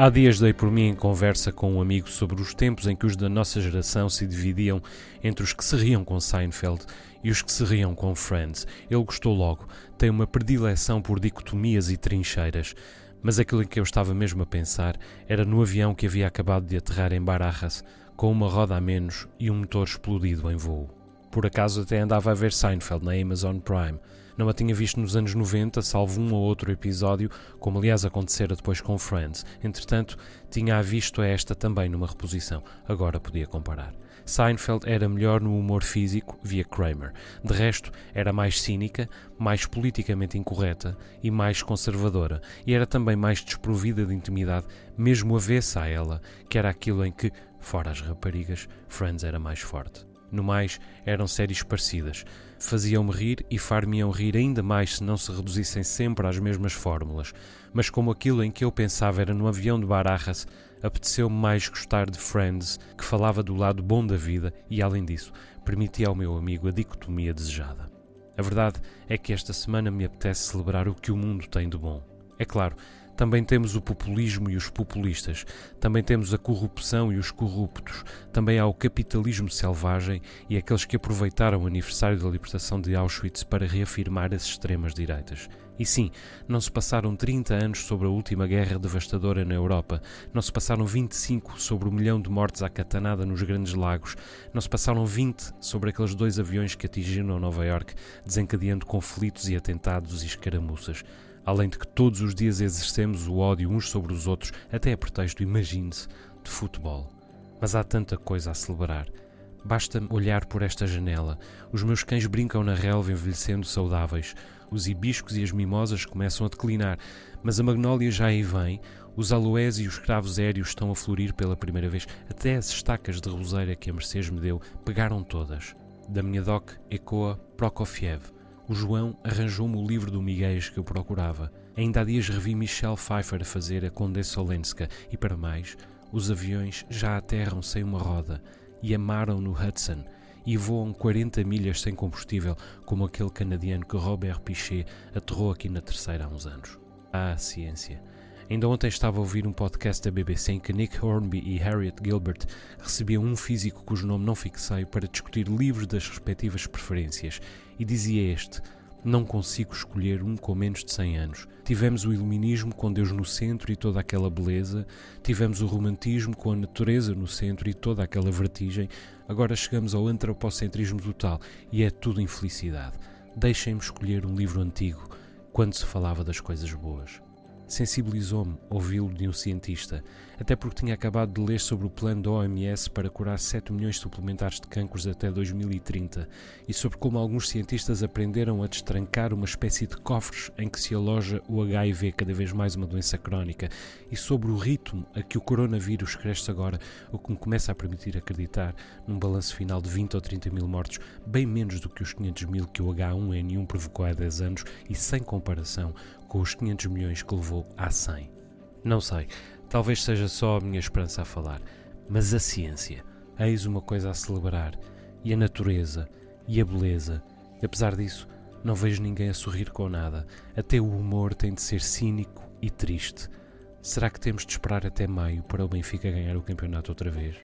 Há dias dei por mim em conversa com um amigo sobre os tempos em que os da nossa geração se dividiam entre os que se riam com Seinfeld e os que se riam com Friends. Ele gostou logo, tem uma predileção por dicotomias e trincheiras. Mas aquilo em que eu estava mesmo a pensar era no avião que havia acabado de aterrar em Barajas, com uma roda a menos e um motor explodido em voo. Por acaso até andava a ver Seinfeld na Amazon Prime. Não a tinha visto nos anos 90, salvo um ou outro episódio, como aliás acontecera depois com Friends. Entretanto, visto a esta também numa reposição. Agora podia comparar. Seinfeld era melhor no humor físico, via Kramer. De resto, era mais cínica, mais politicamente incorreta e mais conservadora. E era também mais desprovida de intimidade, mesmo avessa a ela, que era aquilo em que, fora as raparigas, Friends era mais forte. No mais, eram séries parecidas. Faziam-me rir e far-me-iam rir ainda mais se não se reduzissem sempre às mesmas fórmulas. Mas como aquilo em que eu pensava era no avião de Barajas, apeteceu-me mais gostar de Friends, que falava do lado bom da vida e, além disso, permitia ao meu amigo a dicotomia desejada. A verdade é que esta semana me apetece celebrar o que o mundo tem de bom. É claro, também temos o populismo e os populistas, também temos a corrupção e os corruptos, também há o capitalismo selvagem e aqueles que aproveitaram o aniversário da libertação de Auschwitz para reafirmar as extremas direitas. E sim, não se passaram 30 anos sobre a última guerra devastadora na Europa, não se passaram 25 sobre o milhão de mortes à catanada nos Grandes Lagos, não se passaram 20 sobre aqueles dois aviões que atingiram Nova York, desencadeando conflitos e atentados e escaramuças além de que todos os dias exercemos o ódio uns sobre os outros, até a pretexto, imagine-se, de futebol. Mas há tanta coisa a celebrar. Basta olhar por esta janela. Os meus cães brincam na relva envelhecendo saudáveis. Os hibiscos e as mimosas começam a declinar, mas a magnólia já aí vem, os aloés e os cravos aéreos estão a florir pela primeira vez. Até as estacas de roseira que a Mercedes me deu pegaram todas. Da minha doc ecoa Prokofiev o João arranjou-me o livro do Miguel que eu procurava. Ainda há dias revi Michelle Pfeiffer a fazer a Condessa Olenska e, para mais, os aviões já aterram sem uma roda e amaram no Hudson e voam 40 milhas sem combustível, como aquele canadiano que Robert Pichet aterrou aqui na terceira há uns anos. Ah, ciência! Ainda ontem estava a ouvir um podcast da BBC em que Nick Hornby e Harriet Gilbert recebiam um físico cujo nome não fixei para discutir livros das respectivas preferências e dizia este: Não consigo escolher um com menos de 100 anos. Tivemos o iluminismo com Deus no centro e toda aquela beleza, tivemos o romantismo com a natureza no centro e toda aquela vertigem, agora chegamos ao antropocentrismo total e é tudo infelicidade. Deixem-me escolher um livro antigo quando se falava das coisas boas. Sensibilizou-me ouvi-lo de um cientista, até porque tinha acabado de ler sobre o plano da OMS para curar 7 milhões suplementares de cancros até 2030 e sobre como alguns cientistas aprenderam a destrancar uma espécie de cofres em que se aloja o HIV, cada vez mais uma doença crónica, e sobre o ritmo a que o coronavírus cresce agora, o que me começa a permitir acreditar num balanço final de 20 ou 30 mil mortos, bem menos do que os 500 mil que o H1N1 provocou há 10 anos e sem comparação com os 500 milhões que levou há 100. Não sei, talvez seja só a minha esperança a falar, mas a ciência, eis uma coisa a celebrar, e a natureza, e a beleza. Apesar disso, não vejo ninguém a sorrir com nada. Até o humor tem de ser cínico e triste. Será que temos de esperar até maio para o Benfica ganhar o campeonato outra vez?